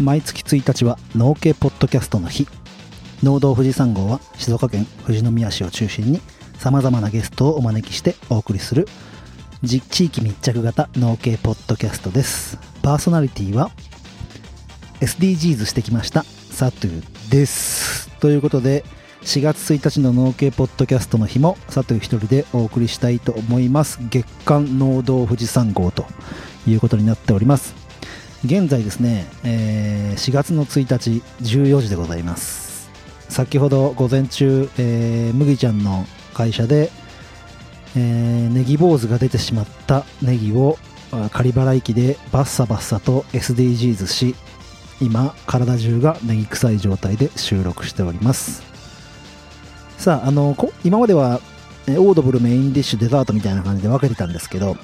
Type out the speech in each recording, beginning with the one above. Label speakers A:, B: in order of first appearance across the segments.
A: 毎月1日は農系ポッドキャストの日。農道富士山号は静岡県富士宮市を中心にさまざまなゲストをお招きしてお送りする地域密着型農系ポッドキャストです。パーソナリティは SDGs してきましたサトゥです。ということで4月1日の農系ポッドキャストの日もサトゥ一人でお送りしたいと思います。月間農道富士山号ということになっております。現在ですね、えー、4月の1日14時でございます。先ほど午前中、えー、麦ちゃんの会社で、えー、ネギ坊主が出てしまったネギを仮払い機でバッサバッサと SDGs し今体中がネギ臭い状態で収録しております。さああの今まではオードブルメインディッシュデザートみたいな感じで分けてたんですけど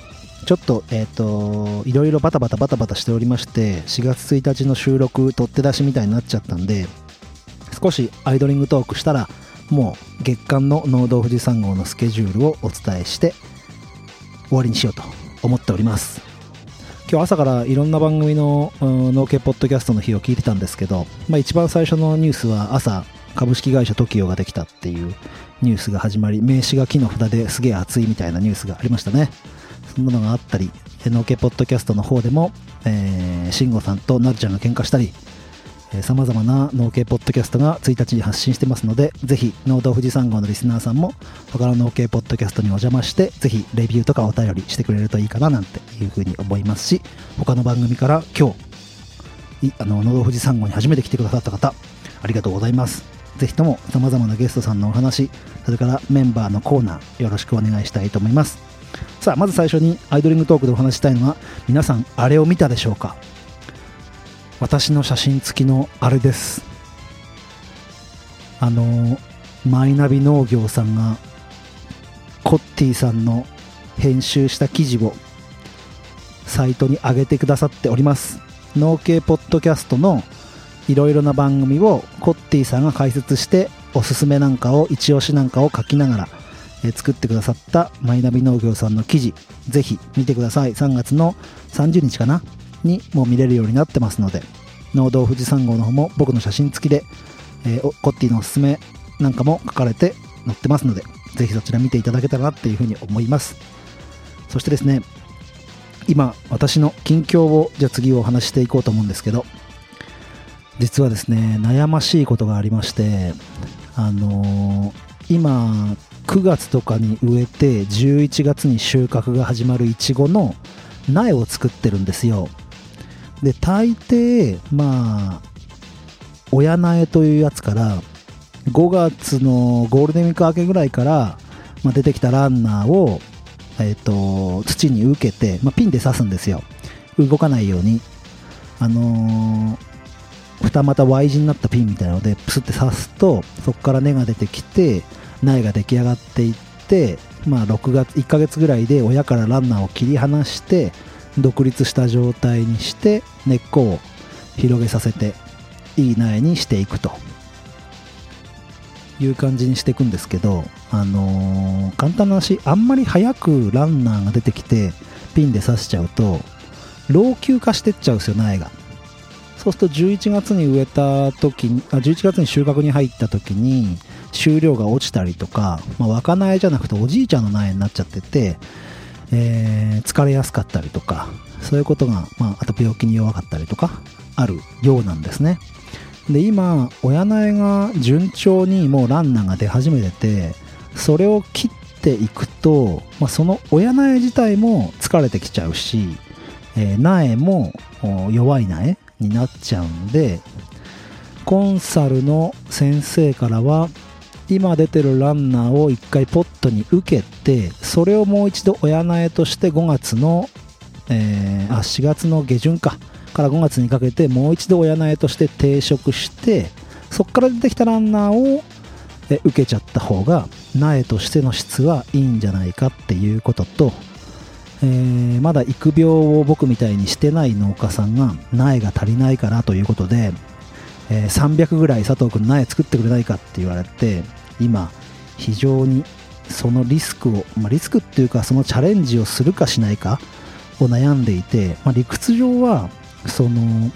A: ちょっと、えっ、ー、と、いろいろバタバタバタバタしておりまして、4月1日の収録、取って出しみたいになっちゃったんで、少しアイドリングトークしたら、もう月間の農道富士山号のスケジュールをお伝えして、終わりにしようと思っております。今日朝からいろんな番組の農家ポッドキャストの日を聞いてたんですけど、まあ、一番最初のニュースは朝株式会社 TOKIO ができたっていうニュースが始まり名刺が木の札ですげえ熱いみたいなニュースがありましたねそんなのがあったり、NOK ポッドキャストの方でも、えー、慎吾さんとなるちゃんが喧嘩したり、さまざまな農系ポッドキャストが1日に発信してますので、ぜひ、農道富士山号のリスナーさんも、他の農系ポッドキャストにお邪魔して、ぜひ、レビューとかお便りしてくれるといいかななんていうふうに思いますし、他の番組から今日、あの、農道富士山号に初めて来てくださった方、ありがとうございます。ぜひとも様々なゲストさんのお話、それからメンバーのコーナー、よろしくお願いしたいと思います。さあまず最初にアイドリングトークでお話したいのは皆さんあれを見たでしょうか？私の写真付きのあれです。あのマイナビ農業さんがコッティさんの編集した記事をサイトに上げてくださっております。農系ポッドキャストのいろいろな番組をコッティさんが解説しておすすめなんかを一押しなんかを書きながらえ作ってくださったマイナビ農業さんの記事、ぜひ見てください。3月の30日かな？にもう見れるようになってますので、農道富士山号の方も僕の写真付きで、えー、コッティのおすすめなんかも書かれて載ってますので、ぜひそちら見ていただけたらなっていうふうに思います。そしてですね、今、私の近況を、じゃあ次お話していこうと思うんですけど、実はですね、悩ましいことがありまして、あのー、今、9月とかに植えて11月に収穫が始まるいちごの苗を作ってるんですよ。で大抵まあ親苗というやつから5月のゴールデンウィーク明けぐらいから、まあ、出てきたランナーを、えーと、土に受けて、まあ、ピンで刺すんですよ。動かないように。あのー、二股 Y 字になったピンみたいなのでプスって刺すとそこから根が出てきて苗が出来上がっていって、まあ、6月1ヶ月ぐらいで親からランナーを切り離して独立した状態にして根っこを広げさせていい苗にしていくと。いう感じにしていくんですけど、あのー、簡単な話あんまり早くランナーが出てきてピンで刺しちゃうと老朽化してっちゃうんですよ苗が。そうすると11月に植えた時にあ11月に収穫に入った時に収量が落ちたりとか、まあ、若苗じゃなくておじいちゃんの苗になっちゃってて、えー、疲れやすかったりとかそういうことが、まあ、あと病気に弱かったりとかあるようなんですね。で今親苗が順調にもうランナーが出始めててそれを切っていくと、まあ、その親苗自体も疲れてきちゃうし、えー、苗も弱い苗になっちゃうんでコンサルの先生からは今出てるランナーを1回ポットに受けてそれをもう一度親苗として5月の、えー、あ4月の下旬か。から5月にかけてもう一度親苗として定食してそこから出てきたランナーをえ受けちゃった方が苗としての質はいいんじゃないかっていうこととえー、まだ育苗を僕みたいにしてない農家さんが苗が足りないからということで、えー、300ぐらい佐藤君苗作ってくれないかって言われて今非常にそのリスクを、まあ、リスクっていうかそのチャレンジをするかしないかを悩んでいて、まあ、理屈上はその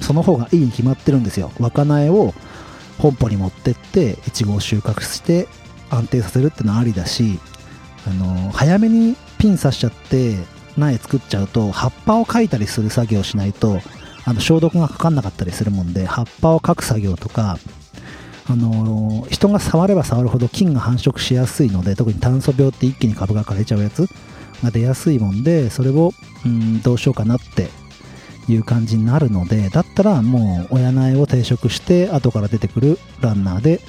A: その方がいいに決まってるんですよ。若苗を本舗に持ってっていちごを収穫して安定させるってのはありだしあの早めにピン刺しちゃって苗作っちゃうと葉っぱをかいたりする作業しないとあの消毒がかかんなかったりするもんで葉っぱをかく作業とかあの人が触れば触るほど菌が繁殖しやすいので特に炭素病って一気に株が枯れちゃうやつが出やすいもんでそれをうんどうしようかなっていう感じになるのでだったらもう親苗を定食して後から出てくるランナーで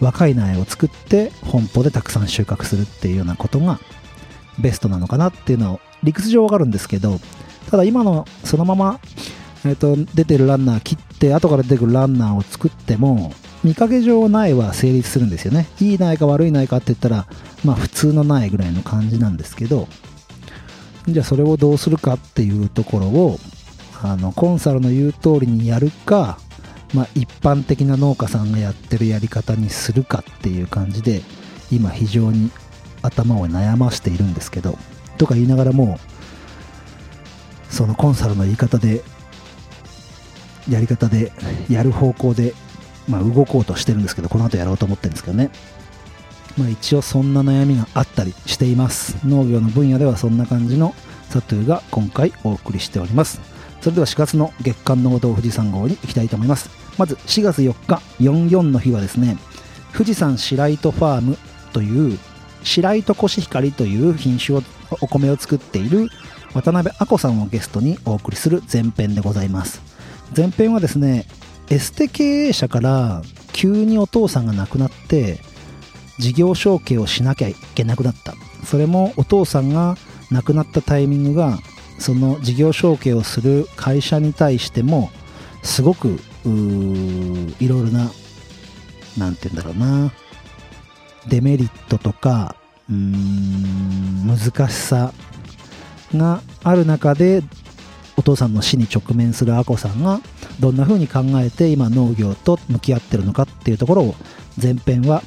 A: 若い苗を作って本舗でたくさん収穫するっていうようなことがベストなのかなっていうのを理屈上わかるんですけどただ今のそのまま、えー、と出てるランナー切って後から出てくるランナーを作っても見かけ上苗は成立するんですよね。いい苗か悪い苗かって言ったらまあ普通の苗ぐらいの感じなんですけどじゃあそれをどうするかっていうところをあのコンサルの言う通りにやるか、まあ、一般的な農家さんがやってるやり方にするかっていう感じで今非常に頭を悩ましているんですけどとか言いながらもそのコンサルの言い方でやり方でやる方向で、まあ、動こうとしてるんですけどこの後やろうと思ってるんですけどね。まあ、一応そんな悩みがあったりしています。農業の分野ではそんな感じのサトゥーが今回お送りしております。それでは4月の月間農道富士山号に行きたいと思います。まず4月4日44の日はですね富士山白糸ファームという白糸コシヒカリという品種をお米を作っている渡辺亜子さんをゲストにお送りする前編でございます。前編はですねエステ経営者から急にお父さんが亡くなって事業承継をしなきゃいけなくなった。それもお父さんが亡くなったタイミングがその事業承継をする会社に対してもすごくいろいろな何て言うんだろうなデメリットとかうーん難しさがある中でお父さんの死に直面するアコさんがどんな風に考えて今農業と向き合ってるのかっていうところを前編は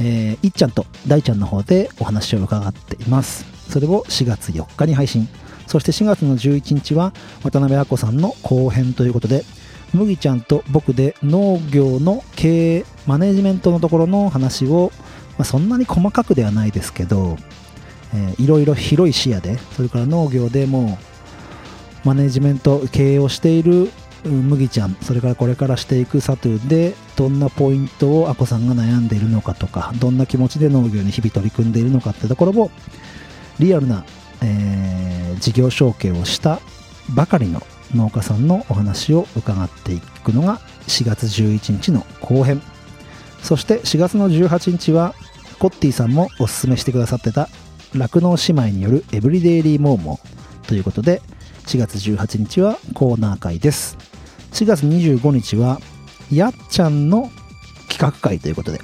A: えー、いっちゃんと大ちゃんの方でお話を伺っています。それを4月4日に配信。そして4月の11日は渡辺亜子さんの後編ということで、麦ちゃんと僕で農業の経営、マネジメントのところの話を、まあ、そんなに細かくではないですけど、えー、いろいろ広い視野で、それから農業でもマネジメント、経営をしている麦ちゃんそれからこれからしていくサトゥでどんなポイントをアコさんが悩んでいるのかとかどんな気持ちで農業に日々取り組んでいるのかってところをリアルな、えー、事業承継をしたばかりの農家さんのお話を伺っていくのが4月11日の後編。そして4月の18日はコッティさんもおすすめしてくださってた酪農姉妹によるエブリデイリーモーモーということで4月18日はコーナー会です。4月25日は、やっちゃんの企画会ということで、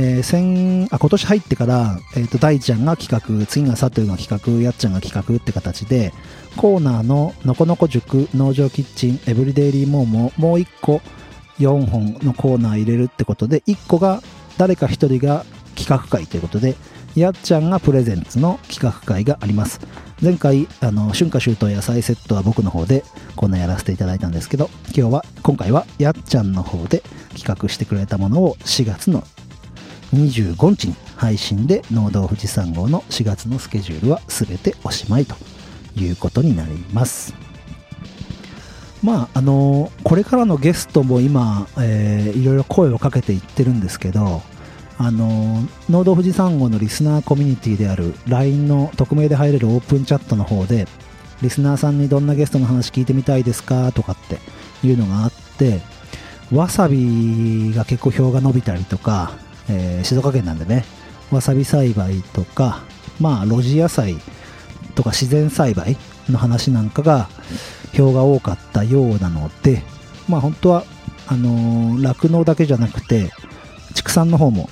A: えー、先あ今年入ってから、えーと、大ちゃんが企画次が佐藤が企画やっちゃんが企画って形でコーナーののこのこ塾農場キッチンエブリデイリーモーももう1個4本のコーナー入れるってことで1個が誰か1人が企画会ということでやっちゃんがプレゼンツの企画会があります。前回あの春夏秋冬野菜セットは僕の方でこんなやらせていただいたんですけど今日は今回はやっちゃんの方で企画してくれたものを4月の25日に配信で農道富士山号の4月のスケジュールは全ておしまいということになります。まああのこれからのゲストも今、えー、いろいろ声をかけていってるんですけどあの農道富士山号のリスナーコミュニティである LINE の匿名で入れるオープンチャットの方でリスナーさんにどんなゲストの話聞いてみたいですかとかっていうのがあってわさびが結構票が伸びたりとか、えー、静岡県なんでねわさび栽培とかまあ露地野菜とか自然栽培の話なんかが票が多かったようなのでまあ本当はあの酪、農だけじゃなくて畜産の方も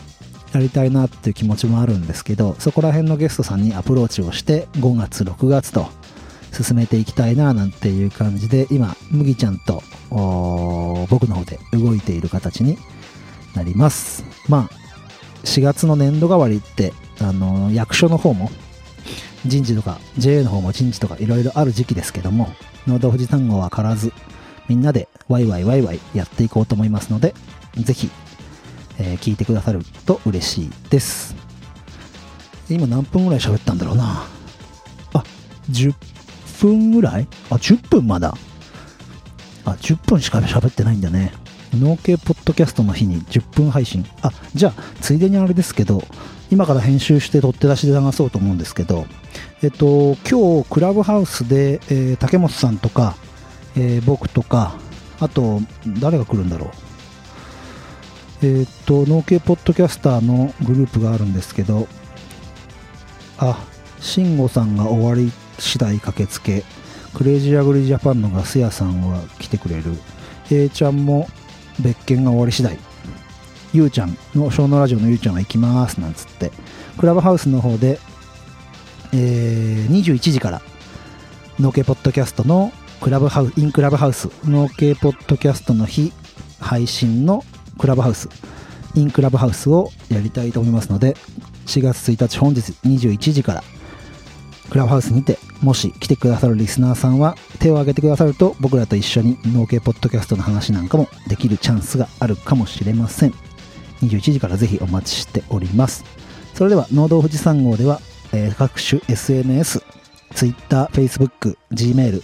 A: やりたいなっていう気持ちもあるんですけどそこら辺のゲストさんにアプローチをして5月6月と進めていきたいななんていう感じで今麦ちゃんと僕の方で動いている形になります。まあ4月の年度替わりってあの役所の方も人事とか JA の方も人事とかいろいろある時期ですけども農道富士山号は変わらずみんなでワイワイワイワイやっていこうと思いますので、ぜひ、えー聞いてくださると嬉しいです。今何分ぐらい喋ったんだろうな。あ、10分ぐらい？あ、10分まだ。あ、10分しか喋ってないんだね。農系ポッドキャストの日に10分配信。あ、じゃあ、ついでにあれですけど、今から編集して取って出しで流そうと思うんですけど、えっと、今日、クラブハウスで、えー竹本さんとか、えー僕とか、あと、誰が来るんだろう？えっと、農系ポッドキャスターのグループがあるんですけど、あ、慎吾さんが終わり次第駆けつけ、クレイジーアグリジャパンのガス屋さんは来てくれる。A ちゃんも別件が終わり次第。ゆうちゃんの、小野ラジオのゆうちゃんは行きます、なんつって。クラブハウスの方で、えー21時から、農系ポッドキャストのクラブハウス、インクラブハウス、農系ポッドキャストの日配信のクラブハウス、インクラブハウスをやりたいと思いますので、4月1日本日21時から、クラブハウスにて、もし来てくださるリスナーさんは手を挙げてくださると僕らと一緒に農系ポッドキャストの話なんかもできるチャンスがあるかもしれません。21時からぜひお待ちしております。それでは、農道富士山号では、えー各種 SNS、Twitter、Facebook、Gmail、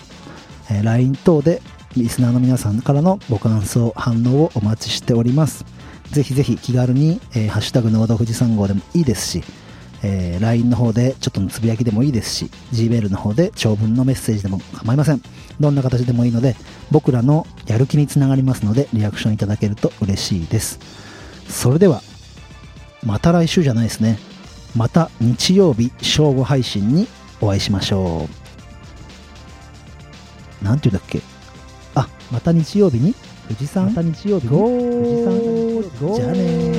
A: えー LINE 等でリスナーの皆さんからのご感想、反応をお待ちしております。ぜひぜひ気軽に、えーハッシュタグ農道富士山号でもいいですし、えー LINE の方でちょっとのつぶやきでもいいですし、Gmail の方で長文のメッセージでも構いません。どんな形でもいいので、僕らのやる気につながりますので、リアクションいただけると嬉しいです。それでは、また来週じゃないですね。また日曜日正午配信にお会いしましょう。なんていうんだっけ、また日曜日に？富士山また日曜日に？富士山じゃあねー